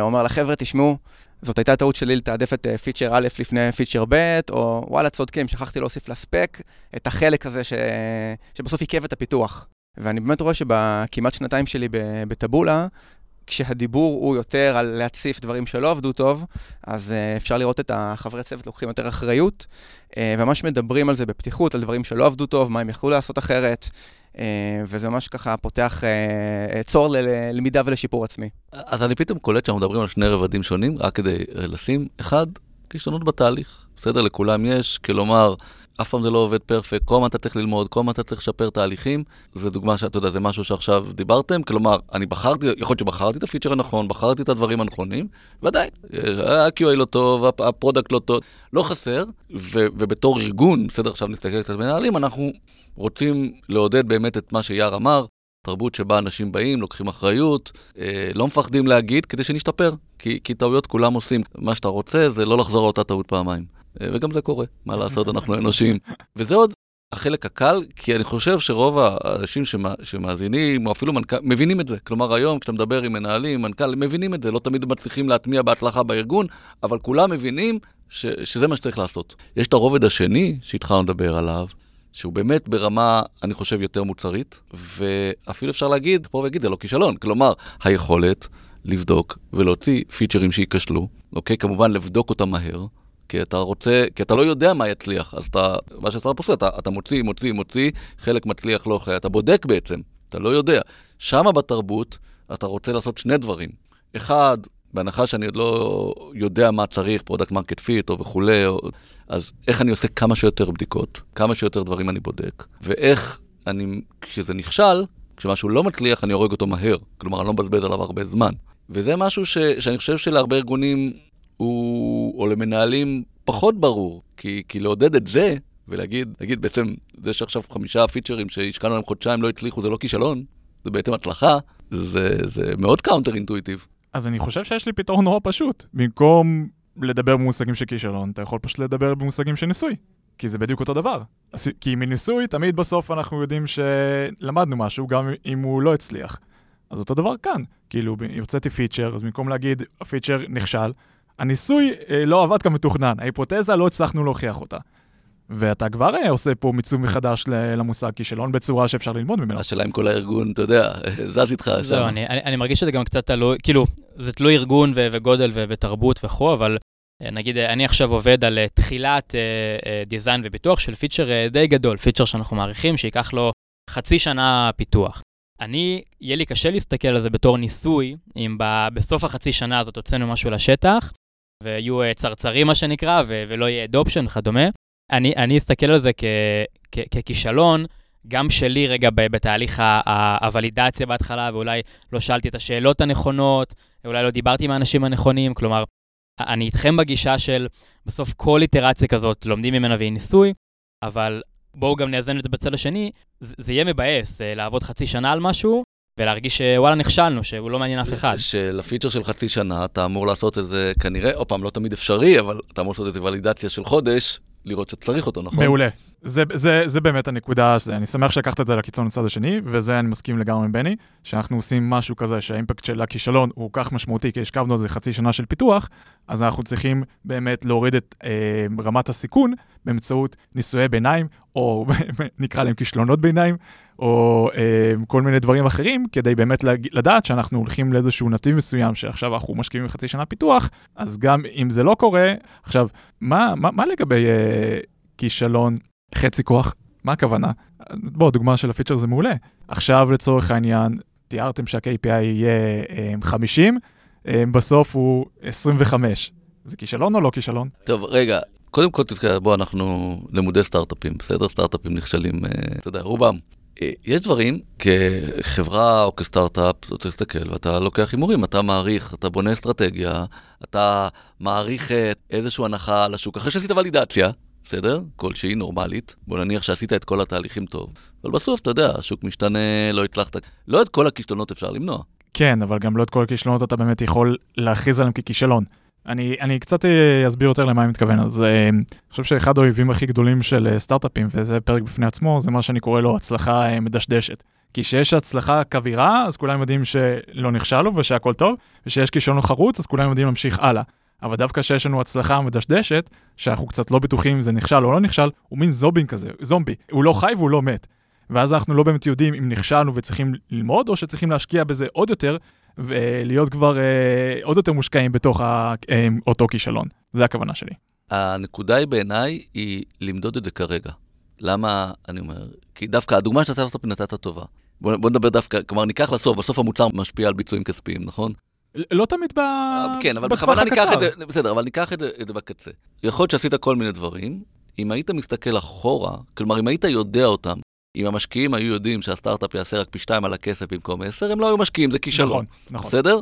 אומר לחבר'ה, תשמעו, זאת הייתה טעות שלי לתעדף את פיצ'ר א' לפני פיצ'ר ב', או וואלה, צודקים, שכחתי להוסיף לספק את החלק הזה ש... שבסוף עיכב את הפיתוח. ואני באמת רואה שבכמעט שנתיים שלי בטבולה, כשהדיבור הוא יותר על להציף דברים שלא עבדו טוב, אז uh, אפשר לראות את החברי צוות לוקחים יותר אחריות, uh, וממש מדברים על זה בפתיחות, על דברים שלא עבדו טוב, מה הם יכלו לעשות אחרת, uh, וזה ממש ככה פותח uh, צור ללמידה ולשיפור עצמי. אז אני פתאום קולט שאנחנו מדברים על שני רבדים שונים, רק כדי לשים, אחד, כישלונות בתהליך. בסדר, לכולם יש, כלומר, אף פעם זה לא עובד פרפקט, כל הזמן אתה צריך ללמוד, כל הזמן אתה צריך לשפר תהליכים. זה דוגמה שאתה יודע, זה משהו שעכשיו דיברתם, כלומר, אני בחרתי, יכול להיות שבחרתי את הפיצ'ר הנכון, בחרתי את הדברים הנכונים, ועדיין, ה-QA לא טוב, ה product לא טוב, לא חסר, ו- ובתור ארגון, בסדר, עכשיו נסתכל קצת מנהלים, אנחנו רוצים לעודד באמת את מה שיאר אמר, תרבות שבה אנשים באים, לוקחים אחריות, אה, לא מפחדים להגיד כדי שנשתפר, כי, כי טעויות כולם עושים. מה שאתה רוצה זה לא לחזור על אותה טעות פעמיים. וגם זה קורה, מה לעשות, אנחנו אנושיים. וזה עוד החלק הקל, כי אני חושב שרוב האנשים שמא, שמאזינים, או אפילו מנכ"ל, מבינים את זה. כלומר, היום כשאתה מדבר עם מנהלים, מנכ"ל, מבינים את זה, לא תמיד מצליחים להטמיע בהצלחה בארגון, אבל כולם מבינים ש, שזה מה שצריך לעשות. יש את הרובד השני שהתחלנו לדבר עליו, שהוא באמת ברמה, אני חושב, יותר מוצרית, ואפילו אפשר להגיד, פה ויגיד, זה לא כישלון. כלומר, היכולת לבדוק ולהוציא פיצ'רים שייכשלו, אוקיי? כמובן, לבדוק אותם מהר, כי אתה רוצה, כי אתה לא יודע מה יצליח, אז אתה, מה שאתה עושה, אתה, אתה מוציא, מוציא, מוציא, חלק מצליח, לא חלק, אתה בודק בעצם, אתה לא יודע. שמה בתרבות, אתה רוצה לעשות שני דברים. אחד, בהנחה שאני עוד לא יודע מה צריך, product market fit או וכולי, או... אז איך אני עושה כמה שיותר בדיקות, כמה שיותר דברים אני בודק, ואיך אני, כשזה נכשל, כשמשהו לא מצליח, אני הורג אותו מהר. כלומר, אני לא מבזבז עליו הרבה זמן. וזה משהו ש, שאני חושב שלהרבה ארגונים הוא, או למנהלים, פחות ברור. כי, כי לעודד את זה, ולהגיד, להגיד בעצם, זה שעכשיו חמישה פיצ'רים שהשקענו להם חודשיים לא הצליחו, זה לא כישלון, זה בעצם הצלחה, זה, זה מאוד counter intuitive. אז אני חושב שיש לי פתרון נורא פשוט. במקום לדבר במושגים של כישלון, אתה יכול פשוט לדבר במושגים של ניסוי. כי זה בדיוק אותו דבר. כי מניסוי, תמיד בסוף אנחנו יודעים שלמדנו משהו, גם אם הוא לא הצליח. אז אותו דבר כאן. כאילו, הוצאתי פיצ'ר, אז במקום להגיד, הפיצ'ר נכשל, הניסוי אה, לא עבד כמתוכנן, ההיפותזה לא הצלחנו להוכיח אותה. ואתה כבר אה, עושה פה מיצוב מחדש למושג כישלון בצורה שאפשר ללמוד ממנו. השאלה אם כל הארגון, אתה יודע, זז איתך שם. זהו, אני, אני, אני מרגיש שזה גם קצת תלוי, כאילו, זה תלוי ארגון ו- וגודל ו- ותרבות וכו', אבל אה, נגיד, אני עכשיו עובד על תחילת design ופיתוח של פיצ'ר די גדול, פיצ'ר שאנחנו מעריכים שייקח לו חצי שנה פיתוח. אני, יהיה לי קשה להסתכל על זה בתור ניסוי, אם ב- בסוף החצי שנה הזאת הוצאנו משהו לשטח, ויהיו אה, צרצרים, מה שנקרא, ולא יהיה adoption וכדומה. אני, אני אסתכל על זה כ- כ- ככישלון, גם שלי רגע בתהליך הוולידציה בהתחלה, ואולי לא שאלתי את השאלות הנכונות, אולי לא דיברתי עם האנשים הנכונים, כלומר, אני איתכם בגישה של בסוף כל איטרציה כזאת לומדים ממנה והיא ניסוי, אבל בואו גם נאזן את זה בצד השני, זה, זה יהיה מבאס אה, לעבוד חצי שנה על משהו, ולהרגיש שוואלה נכשלנו, שהוא לא מעניין אף אחד. שלפיצ'ר של חצי שנה אתה אמור לעשות את זה כנראה, עוד פעם, לא תמיד אפשרי, אבל אתה אמור לעשות איזה ולידציה של חודש, לראות שצריך אותו, נכון? מעולה. זה, זה, זה באמת הנקודה, אני שמח שלקחת את זה לקיצון לצד השני, וזה אני מסכים לגמרי עם בני, שאנחנו עושים משהו כזה שהאימפקט של הכישלון הוא כך משמעותי, כי השכבנו על זה חצי שנה של פיתוח, אז אנחנו צריכים באמת להוריד את אה, רמת הסיכון באמצעות ניסויי ביניים, או נקרא להם כישלונות ביניים, או אה, כל מיני דברים אחרים, כדי באמת לדעת שאנחנו הולכים לאיזשהו נתיב מסוים, שעכשיו אנחנו משקיעים חצי שנה פיתוח, אז גם אם זה לא קורה, עכשיו, מה, מה, מה לגבי אה, כישלון חצי כוח? מה הכוונה? בוא, דוגמה של הפיצ'ר זה מעולה. עכשיו לצורך העניין, תיארתם שה-KPI יהיה 50, אה, בסוף הוא 25. זה כישלון או לא כישלון? טוב, רגע, קודם כל, בוא, אנחנו למודי סטארט-אפים, בסדר? סטארט-אפים נכשלים, אתה יודע, רובם. יש דברים, כחברה או כסטארט-אפ, אתה צריך להסתכל ואתה לוקח הימורים, אתה מעריך, אתה בונה אסטרטגיה, אתה מעריך אה, איזושהי הנחה לשוק. אחרי שעשית ולידציה, בסדר? כלשהי נורמלית, בוא נניח שעשית את כל התהליכים טוב, אבל בסוף, אתה יודע, השוק משתנה, לא הצלחת. לא את כל הכישלונות אפשר למנוע. כן, אבל גם לא את כל הכישלונות אתה באמת יכול להכריז עליהם ככישלון. אני, אני קצת אה, אסביר יותר למה אני מתכוון. אז אה, אני חושב שאחד האויבים הכי גדולים של אה, סטארט-אפים, וזה פרק בפני עצמו, זה מה שאני קורא לו הצלחה מדשדשת. כי כשיש הצלחה כבירה, אז כולם יודעים שלא נכשלו ושהכול טוב, וכשיש כישלון חרוץ, אז כולם יודעים להמשיך הלאה. אבל דווקא כשיש לנו הצלחה מדשדשת, שאנחנו קצת לא בטוחים אם זה נכשל או לא נכשל, הוא מין זומבי כזה, זומבי. הוא לא חי והוא לא מת. ואז אנחנו לא באמת יודעים אם נכשלנו וצריכים ללמוד, או שצריכים להשקיע בזה עוד יותר, ולהיות כבר אה, עוד יותר מושקעים בתוך אה, אותו כישלון. זה הכוונה שלי. הנקודה היא בעיניי, היא למדוד את זה כרגע. למה, אני אומר, כי דווקא הדוגמה שנתת אותה נתת טובה. בוא, בוא נדבר דווקא, כלומר, ניקח לסוף, בסוף המוצר משפיע על ביצועים כספיים, נכון? לא תמיד ב... כן, אבל בכוונה ניקח את זה, בסדר, אבל ניקח את זה, את זה בקצה. יכול להיות שעשית כל מיני דברים, אם היית מסתכל אחורה, כלומר, אם היית יודע אותם, אם המשקיעים היו יודעים שהסטארט-אפ יעשה רק פי שתיים על הכסף במקום עשר, הם לא היו משקיעים, זה כישלון. נכון, נכון. בסדר?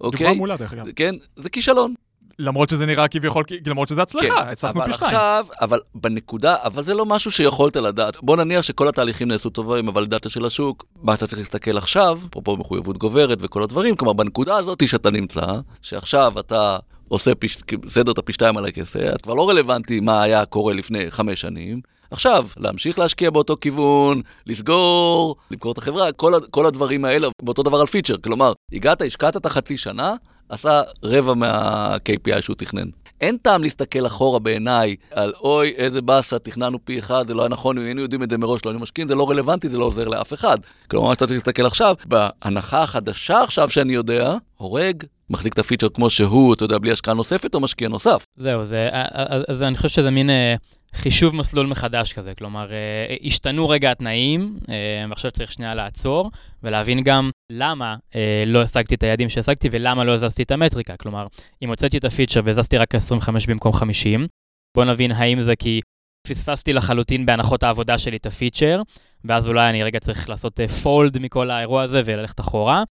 אוקיי? דוגמה מעולה, דרך אגב. כן, זה כישלון. למרות שזה נראה כביכול, למרות שזה הצלחה, כן, הצלחנו פי שתיים. עכשיו, אבל בנקודה, אבל זה לא משהו שיכולת לדעת. בוא נניח שכל התהליכים נעשו טובים, אבל דאטה של השוק, מה שאתה צריך להסתכל עכשיו, אפרופו מחויבות גוברת וכל הדברים, כלומר, בנקודה הזאת שאתה נמצא, שעכשיו אתה עושה פי, בסדר את הפי שתיים על הכסף, כבר לא רלוונטי מה היה קורה לפני חמש שנים. עכשיו, להמשיך להשקיע באותו כיוון, לסגור, למכור את החברה, כל, כל הדברים האלה, ואותו דבר על פיצ'ר. כלומר, הגעת, השקעת את החצי שנה, עשה רבע מה-KPI שהוא תכנן. אין טעם להסתכל אחורה בעיניי על אוי, איזה באסה, תכננו פי אחד, זה לא היה נכון, אם היינו יודעים את זה מראש, לא היינו משקיעים, זה לא רלוונטי, זה לא עוזר לאף אחד. כלומר, מה שאתה צריך להסתכל עכשיו, בהנחה החדשה עכשיו שאני יודע, הורג, מחזיק את הפיצ'ר כמו שהוא, אתה יודע, בלי השקעה נוספת או משקיע נוסף. זהו, זה, אז, אז אני חושב שזה מין אה, חישוב מסלול מחדש כזה. כלומר, אה, השתנו רגע התנאים, אה, ועכשיו צריך שנייה לעצור, ולהבין גם למה אה, לא השגתי את היעדים שהשגתי ולמה לא הזזתי את המטריקה. כלומר, אם הוצאתי את הפיצ'ר והזזתי רק 25 במקום 50, בוא נבין האם זה כי פספסתי לחלוטין בהנחות העבודה שלי את הפיצ'ר, ואז אולי אני רגע צריך לעשות פולד מכל האירוע הזה וללכת אחורה,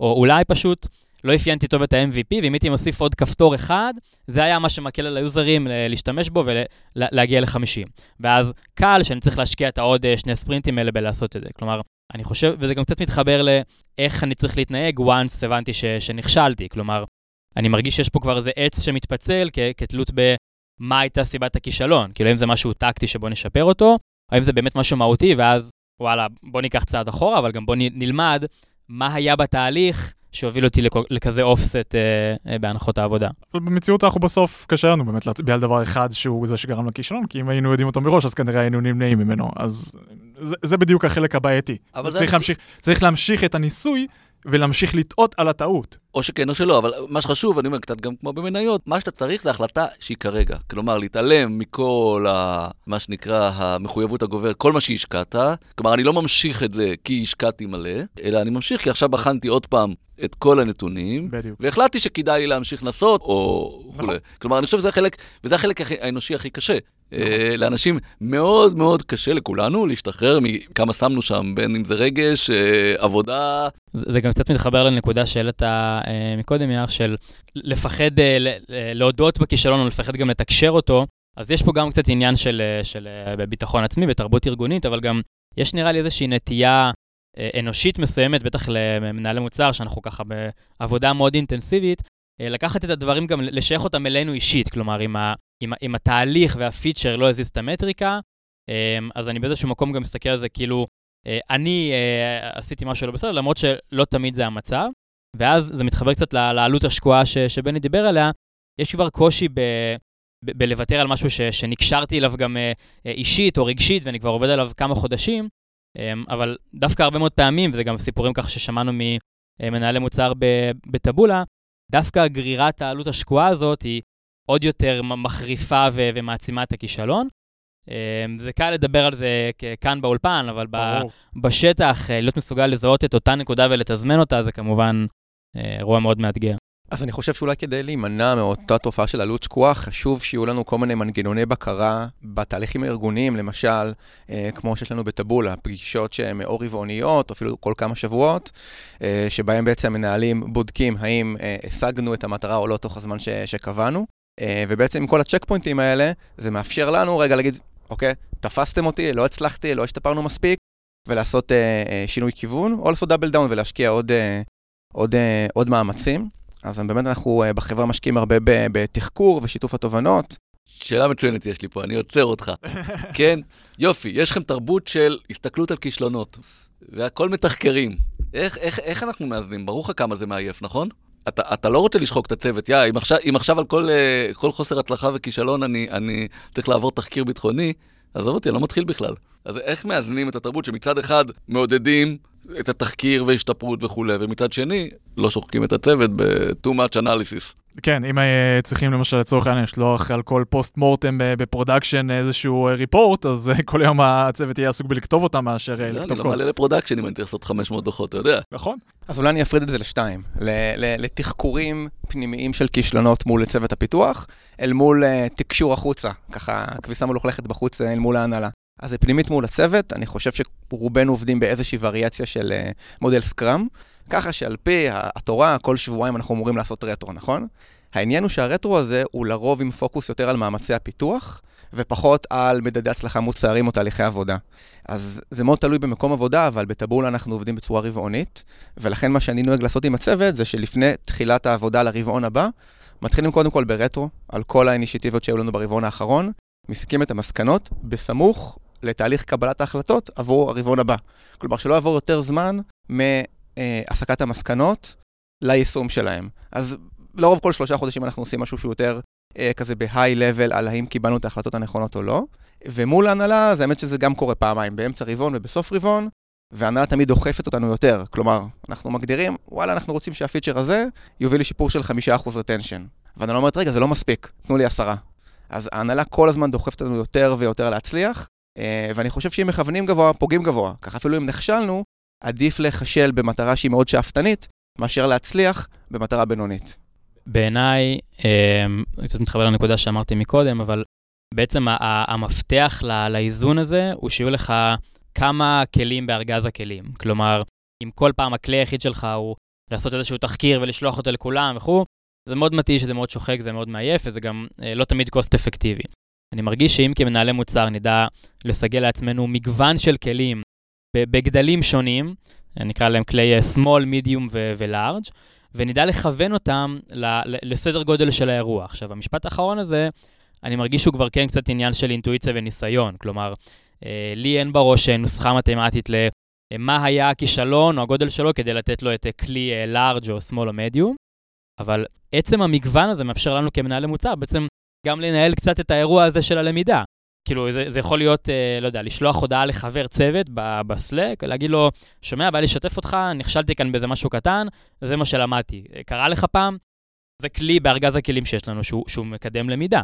או אולי פשוט לא אפיינתי טוב את ה-MVP, ואם הייתי מוסיף עוד כפתור אחד, זה היה מה שמקל על היוזרים להשתמש בו ולהגיע ל-50. ואז קל שאני צריך להשקיע את העוד אה, שני ספרינטים האלה בלעשות את זה. כלומר, אני חושב, וזה גם קצת מתחבר לאיך אני צריך להתנהג once הבנתי ש, שנכשלתי. כלומר, אני מרגיש שיש פה כבר איזה עץ שמתפצל כ- כתלות במה הייתה סיבת הכישלון. כאילו, אם זה משהו טקטי שבוא נשפר אותו, או אם זה באמת משהו מהותי, ואז, וואלה, בוא ניקח צעד אחורה, אבל גם בוא נלמד מה היה בתהליך שהוביל אותי לכ- לכזה אופסט אה, אה, בהנחות העבודה. אבל במציאות אנחנו בסוף קשה לנו באמת להצביע על דבר אחד שהוא זה שגרם לכישלון, כי אם היינו יודעים אותו מראש, אז כנראה היינו נמנעים ממנו. אז זה, זה בדיוק החלק הבעייתי. אבל זה- צריך, להמשיך, צריך להמשיך את הניסוי ולהמשיך לטעות על הטעות. או שכן או שלא, אבל מה שחשוב, אני אומר, קצת גם כמו במניות, מה שאתה צריך זה החלטה שהיא כרגע. כלומר, להתעלם מכל ה... מה שנקרא המחויבות הגוברת, כל מה שהשקעת. כלומר, אני לא ממשיך את זה כי השקעתי מלא, אלא אני ממשיך כי עכשיו בחנתי עוד פעם את כל הנתונים, בדיוק. והחלטתי שכדאי לי להמשיך לנסות, או נכון. כלומר, אני חושב שזה החלק, וזה החלק האנושי הכי קשה. אה, לאנשים מאוד מאוד קשה לכולנו להשתחרר מכמה שמנו שם, בין אם זה רגש, אה, עבודה, זה, גם קצת מתחבר לנקודה שהעלית אה, מקודם, יאר, של לפחד להודות בכישלון או לפחד גם לתקשר אותו. אז יש פה גם קצת עניין של, של ביטחון עצמי ותרבות ארגונית, אבל גם יש נראה לי איזושהי נטייה אנושית מסוימת, בטח למנהלי מוצר, שאנחנו ככה בעבודה מאוד אינטנסיבית, לקחת את הדברים גם, לשייך אותם אלינו אישית. כלומר, אם, אם, אם התהליך והפיצ'ר לא הזיז את המטריקה, אה, אז אני באיזשהו מקום גם מסתכל על זה כאילו, אה, אני אה, עשיתי משהו לא בסדר, למרות שלא תמיד זה המצב. ואז זה מתחבר קצת לעלות השקועה ש- שבני דיבר עליה. יש כבר קושי ב... ב- בלוותר על משהו ש- שנקשרתי אליו גם אה, אישית או רגשית, ואני כבר עובד עליו כמה חודשים, אה, אבל דווקא הרבה מאוד פעמים, וזה גם סיפורים ככה ששמענו ממנהלי מוצר בטבולה, דווקא גרירת העלות השקועה הזאת היא עוד יותר מחריפה ו- ומעצימה את הכישלון. אה, זה קל לדבר על זה כאן באולפן, אבל ב- ברור. בשטח, אה, להיות מסוגל לזהות את אותה נקודה ולתזמן אותה, זה כמובן אה, אירוע מאוד מאתגר. אז אני חושב שאולי כדי להימנע מאותה תופעה של עלות שקועה, חשוב שיהיו לנו כל מיני מנגנוני בקרה בתהליכים הארגוניים, למשל, אה, כמו שיש לנו בטבולה, פגישות שהן או רבעוניות, או אפילו כל כמה שבועות, אה, שבהם בעצם המנהלים בודקים האם אה, השגנו את המטרה או לא תוך הזמן ש- שקבענו. אה, ובעצם עם כל הצ'ק פוינטים האלה, זה מאפשר לנו רגע להגיד, אוקיי, תפסתם אותי, לא הצלחתי, לא השתפרנו מספיק, ולעשות אה, אה, שינוי כיוון, או לעשות דאבל דאון ולהשקיע עוד, אה, עוד, אה, עוד מאמצים. אז באמת אנחנו אה, בחברה משקיעים הרבה ב- בתחקור ושיתוף התובנות. שאלה מצוינת יש לי פה, אני עוצר אותך. כן, יופי, יש לכם תרבות של הסתכלות על כישלונות, והכל מתחקרים. איך, איך, איך אנחנו מאזנים? ברור לך כמה זה מעייף, נכון? אתה, אתה לא רוצה לשחוק את הצוות, יא, אם עכשיו, אם עכשיו על כל, אה, כל חוסר הצלחה וכישלון אני, אני צריך לעבור תחקיר ביטחוני, עזוב אותי, אני לא מתחיל בכלל. אז איך מאזנים את התרבות שמצד אחד מעודדים את התחקיר והשתפרות וכולי, ומצד שני, לא שוחקים את הצוות ב-too much analysis. כן, אם אה, צריכים למשל לצורך העניין לשלוח על כל post mortem ב- ב production איזשהו אה, report, אז אה, כל יום הצוות יהיה עסוק בלכתוב אותם מאשר אה, לא, אני לכתוב לא קוד. מעלה ל production אם אני צריך לעשות 500 דוחות, אתה יודע. נכון? אז אולי אני אפריד את זה לשתיים, ל- ל- לתחקורים פנימיים של כישלונות מול צוות הפיתוח, אל מול תקשור החוצה, ככה כביסה מלוכלכת בחוץ אה, אל מול ההנהלה. אז זה פנימית מול הצוות, אני חושב שרובנו עובדים באיזושהי וריאציה של מודל סקראם, ככה שעל פי התורה, כל שבועיים אנחנו אמורים לעשות רטרו, נכון? העניין הוא שהרטרו הזה הוא לרוב עם פוקוס יותר על מאמצי הפיתוח, ופחות על מדדי הצלחה מוצהרים או תהליכי עבודה. אז זה מאוד תלוי במקום עבודה, אבל בטבולה אנחנו עובדים בצורה רבעונית, ולכן מה שאני נוהג לעשות עם הצוות זה שלפני תחילת העבודה לרבעון הבא, מתחילים קודם כל ברטרו, על כל האינישיטיבות שהיו לנו ברבעון האחרון, מסיקים את המסקנות בסמוך לתהליך קבלת ההחלטות עבור הרבעון הבא. כלומר, שלא יעבור יותר זמן מהסקת המסקנות ליישום שלהם. אז לרוב כל שלושה חודשים אנחנו עושים משהו שהוא יותר אה, כזה level על האם קיבלנו את ההחלטות הנכונות או לא. ומול ההנהלה, זה האמת שזה גם קורה פעמיים, באמצע רבעון ובסוף רבעון, וההנהלה תמיד דוחפת אותנו יותר. כלומר, אנחנו מגדירים, וואלה, אנחנו רוצים שהפיצ'ר הזה יוביל לשיפור של 5% retension. וההנהלה אומרת, רגע, זה לא מספיק, תנו לי עשרה. אז ההנהלה כל הזמן דוחפת אותנו יותר ויותר להצליח, אה, ואני חושב שאם מכוונים גבוה, פוגעים גבוה. ככה אפילו אם נכשלנו, עדיף לחשל במטרה שהיא מאוד שאפתנית, מאשר להצליח במטרה בינונית. בעיניי, אני קצת מתחבר לנקודה שאמרתי מקודם, אבל בעצם המפתח ל- לאיזון הזה הוא שיהיו לך כמה כלים בארגז הכלים. כלומר, אם כל פעם הכלי היחיד שלך הוא לעשות איזשהו תחקיר ולשלוח אותו לכולם וכו', זה מאוד מתיש, זה מאוד שוחק, זה מאוד מעייף, וזה גם אה, לא תמיד קוסט אפקטיבי. אני מרגיש שאם כמנהלי מוצר נדע לסגל לעצמנו מגוון של כלים בגדלים שונים, נקרא להם כלי אה, small, medium ו-large, ונדע לכוון אותם לסדר גודל של האירוע. עכשיו, המשפט האחרון הזה, אני מרגיש שהוא כבר כן קצת עניין של אינטואיציה וניסיון. כלומר, אה, לי אין בראש אה, נוסחה מתמטית למה היה הכישלון או הגודל שלו כדי לתת לו את כלי large או small או medium, אבל עצם המגוון הזה מאפשר לנו כמנהלי מוצר בעצם גם לנהל קצת את האירוע הזה של הלמידה. כאילו, זה, זה יכול להיות, אה, לא יודע, לשלוח הודעה לחבר צוות בסלק, להגיד לו, שומע, בא לי לשתף אותך, נכשלתי כאן באיזה משהו קטן, זה מה שלמדתי. אה, קרה לך פעם? זה כלי בארגז הכלים שיש לנו, שהוא, שהוא מקדם למידה.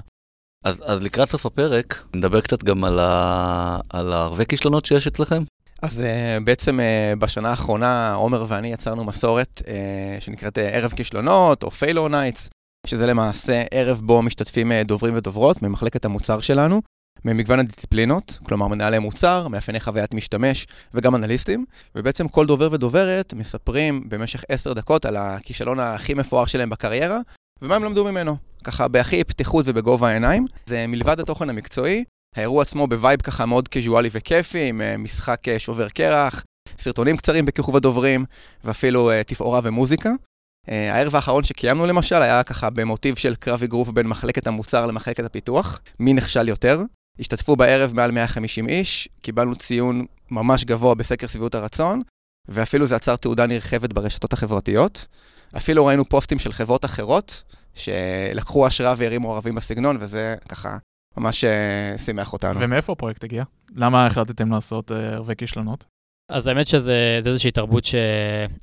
אז, אז לקראת סוף הפרק, נדבר קצת גם על, ה... על הרבה כישלונות שיש אצלכם. אז אה, בעצם אה, בשנה האחרונה, עומר ואני יצרנו מסורת אה, שנקראת אה, ערב כישלונות, או failure nights, שזה למעשה ערב בו משתתפים אה, דוברים ודוברות ממחלקת המוצר שלנו, ממגוון הדיסציפלינות, כלומר מנהלי מוצר, מאפייני חוויית משתמש וגם אנליסטים, ובעצם כל דובר ודוברת מספרים במשך עשר דקות על הכישלון הכי מפואר שלהם בקריירה, ומה הם למדו ממנו, ככה בהכי פתיחות ובגובה העיניים. זה מלבד התוכן המקצועי, האירוע עצמו ב vibe ככה מאוד קזואלי וכיפי, עם אה, משחק אה, שובר קרח, סרטונים קצרים בכיכוב הדוברים, ואפילו אה, תפאורה ומוזיקה. הערב האחרון שקיימנו למשל היה ככה במוטיב של קרב אגרוף בין מחלקת המוצר למחלקת הפיתוח, מי נכשל יותר. השתתפו בערב מעל 150 איש, קיבלנו ציון ממש גבוה בסקר שביעות הרצון, ואפילו זה יצר תהודה נרחבת ברשתות החברתיות. אפילו ראינו פוסטים של חברות אחרות, שלקחו השראה והרימו ערבים בסגנון, וזה ככה ממש אה, שימח אותנו. ומאיפה הפרויקט הגיע? למה החלטתם לעשות אה, ערבי כישלונות? אז האמת שזה זה איזושהי תרבות ש...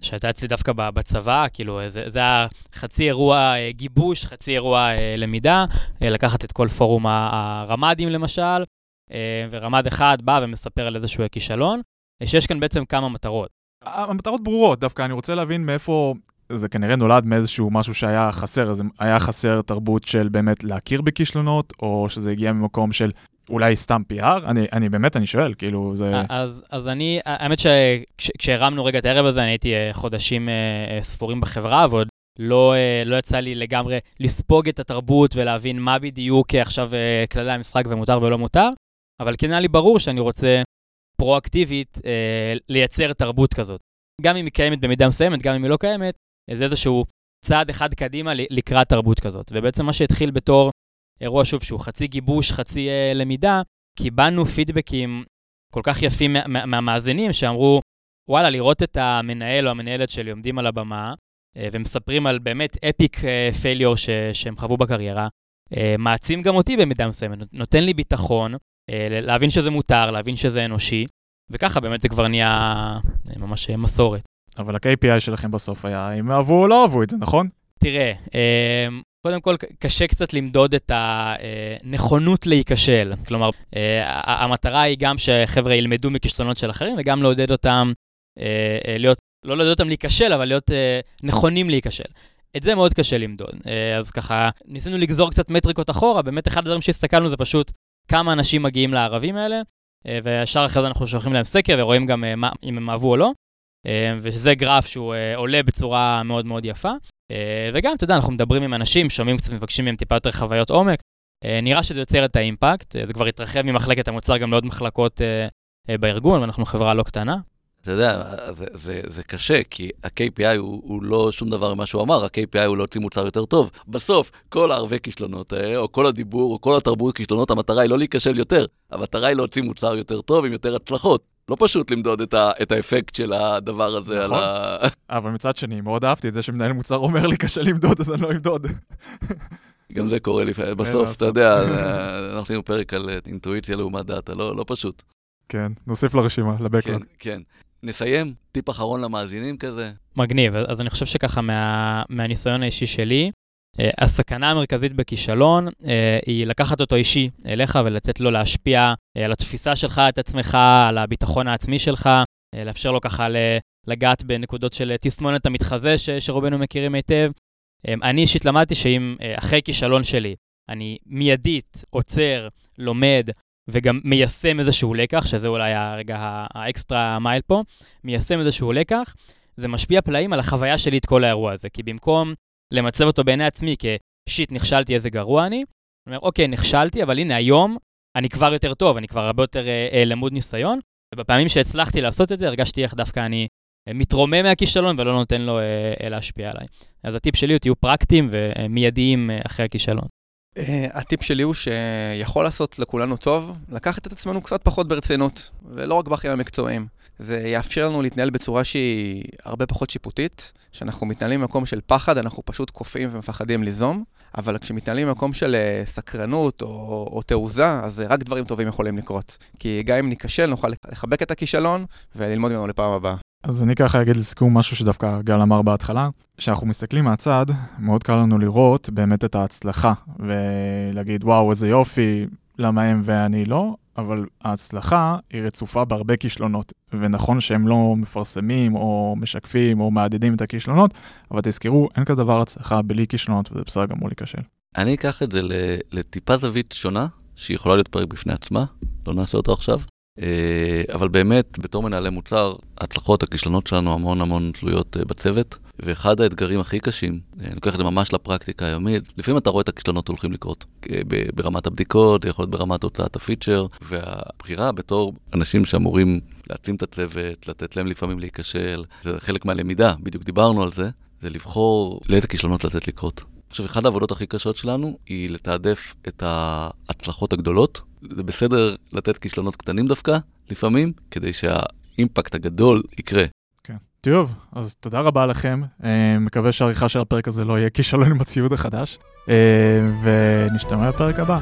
שהייתה אצלי דווקא בצבא, כאילו זה, זה היה חצי אירוע אה, גיבוש, חצי אירוע אה, למידה, אה, לקחת את כל פורום הרמ"דים למשל, ורמ"ד אחד בא ומספר על איזשהו כישלון, שיש כאן בעצם כמה מטרות. המטרות ברורות, דווקא אני רוצה להבין מאיפה זה כנראה נולד מאיזשהו משהו שהיה חסר, אז היה חסר תרבות של באמת להכיר בכישלונות, או שזה הגיע ממקום של אולי סתם PR? אני, אני באמת, אני שואל, כאילו, זה... אז, אז אני, האמת שכשהרמנו רגע את הערב הזה, אני הייתי חודשים ספורים בחברה, ועוד לא, לא יצא לי לגמרי לספוג את התרבות ולהבין מה בדיוק עכשיו כללי המשחק ומותר ולא מותר, אבל כן היה לי ברור שאני רוצה פרואקטיבית אה, לייצר תרבות כזאת. גם אם היא קיימת במידה מסוימת, גם אם היא לא קיימת, זה איזשהו צעד אחד קדימה לקראת תרבות כזאת. ובעצם מה שהתחיל בתור אירוע, שוב, שהוא חצי גיבוש, חצי אה, למידה, קיבלנו פידבקים כל כך יפים מה, מה, מהמאזינים שאמרו, וואלה, לראות את המנהל או המנהלת שלי עומדים על הבמה אה, ומספרים על באמת אפיק פייליור אה, שהם חוו בקריירה, אה, מעצים גם אותי במידה מסוימת, נותן לי ביטחון אה, להבין שזה מותר, להבין שזה אנושי, וככה באמת זה כבר נהיה אה, ממש אה, מסורת. אבל ה-KPI שלכם בסוף היה אם אהבו או לא אהבו את זה, נכון? תראה, קודם כל קשה קצת למדוד את הנכונות להיכשל. כלומר, המטרה היא גם שחבר'ה ילמדו מכישלונות של אחרים וגם לעודד אותם להיות, לא לעודד אותם להיכשל, אבל להיות נכונים להיכשל. את זה מאוד קשה למדוד. אז ככה, ניסינו לגזור קצת מטריקות אחורה, באמת אחד הדברים שהסתכלנו זה פשוט כמה אנשים מגיעים לערבים האלה, אה, וישר אחרי זה אנחנו שולחים להם סקר ורואים גם אה, אם הם אהבו או לא. אה, וזה גרף שהוא עולה בצורה מאוד מאוד יפה. וגם, אתה יודע, אנחנו מדברים עם אנשים, שומעים קצת, מבקשים מהם טיפה יותר חוויות עומק. נראה שזה יוצר את האימפקט, זה כבר התרחב ממחלקת המוצר גם לעוד מחלקות בארגון, ואנחנו חברה לא קטנה. אתה יודע, זה, זה, זה קשה, כי ה-KPI הוא, הוא לא שום דבר ממה שהוא אמר, ה-KPI הוא להוציא מוצר יותר טוב. בסוף, כל הערבי כישלונות או כל הדיבור, או כל התרבות כישלונות, המטרה היא לא להיכשל יותר, המטרה היא להוציא מוצר יותר טוב עם יותר הצלחות. לא פשוט למדוד את, ה, את האפקט של הדבר הזה נכון. על ה... אבל מצד שני, מאוד אהבתי את זה שמנהל מוצר אומר לי קשה למדוד, אז אני לא אמדוד. גם זה קורה לי, בסוף, אתה יודע, אנחנו עשינו פרק על אינטואיציה לעומת דאטה, לא, לא פשוט. כן, נוסיף לרשימה, לבקלוג. כן, כן. נסיים, טיפ אחרון למאזינים כזה. מגניב, אז אני חושב שככה מה, מהניסיון האישי שלי, הסכנה המרכזית בכישלון uh, היא לקחת אותו אישי אליך ולתת לו להשפיע uh, על התפיסה שלך, את עצמך, על הביטחון העצמי שלך, לאפשר לו ככה לגעת בנקודות של תסמונת המתחזה ש, שרובנו מכירים היטב. אני אישית למדתי שאם אחרי כישלון שלי אני מיידית עוצר, לומד, וגם מיישם איזשהו לקח, שזה אולי הרגע האקסטרה מייל פה, מיישם איזשהו לקח, זה משפיע פלאים על החוויה שלי את כל האירוע הזה. כי במקום למצב אותו בעיני עצמי כשיט, נכשלתי, איזה גרוע אני, אני אומר, אוקיי, נכשלתי, אבל הנה, היום אני כבר יותר טוב, אני כבר הרבה יותר אה, אה, למוד ניסיון, ובפעמים שהצלחתי לעשות את זה, הרגשתי איך דווקא אני אה, מתרומם מהכישלון ולא נותן לו אה, אה, להשפיע עליי. אז הטיפ שלי הוא תהיו פרקטיים ומיידיים אה, אחרי הכישלון. Uh, הטיפ שלי הוא שיכול לעשות לכולנו טוב, לקחת את עצמנו קצת פחות ברצינות, ולא רק בחיים המקצועיים. זה יאפשר לנו להתנהל בצורה שהיא הרבה פחות שיפוטית, שאנחנו מתנהלים במקום של פחד, אנחנו פשוט קופאים ומפחדים ליזום, אבל כשמתנהלים במקום של uh, סקרנות או, או תעוזה, אז רק דברים טובים יכולים לקרות. כי גם אם ניכשל, נוכל לחבק את הכישלון וללמוד ממנו לפעם הבאה. אז אני ככה אגיד לסיכום משהו שדווקא גל אמר בהתחלה, כשאנחנו מסתכלים מהצד, מאוד קל לנו לראות באמת את ההצלחה, ולהגיד וואו איזה יופי, למה הם ואני לא, אבל ההצלחה היא רצופה בהרבה כישלונות, ונכון שהם לא מפרסמים או משקפים או מהדהדים את הכישלונות, אבל תזכרו, אין כזה דבר הצלחה בלי כישלונות, וזה בסדר גמור להיכשל. אני אקח את זה לטיפה זווית שונה, שיכולה להיות פרק בפני עצמה, לא נעשה אותו עכשיו. אה, אבל באמת, בתור מנהלי מוצר, ההצלחות, הכישלונות שלנו המון המון תלויות אה, בצוות. ואחד האתגרים הכי קשים, אה, אני לוקח את זה ממש לפרקטיקה היומית, לפעמים אתה רואה את הכישלונות הולכים לקרות. ברמת הבדיקות, יכול להיות ברמת הוצאת הפיצ'ר, והבחירה בתור אנשים שאמורים להעצים את הצוות, לתת להם לפעמים להיכשל, זה חלק מהלמידה, בדיוק דיברנו על זה, זה לבחור לאיזה כישלונות לתת לקרות. עכשיו, אחת העבודות הכי קשות שלנו היא לתעדף את ההצלחות הגדולות. זה בסדר לתת כישלונות קטנים דווקא, לפעמים, כדי שהאימפקט הגדול יקרה. כן. טוב, אז תודה רבה לכם. אה, מקווה שהעריכה של הפרק הזה לא יהיה כישלון עם הציוד החדש, אה, ונשתמע בפרק הבא.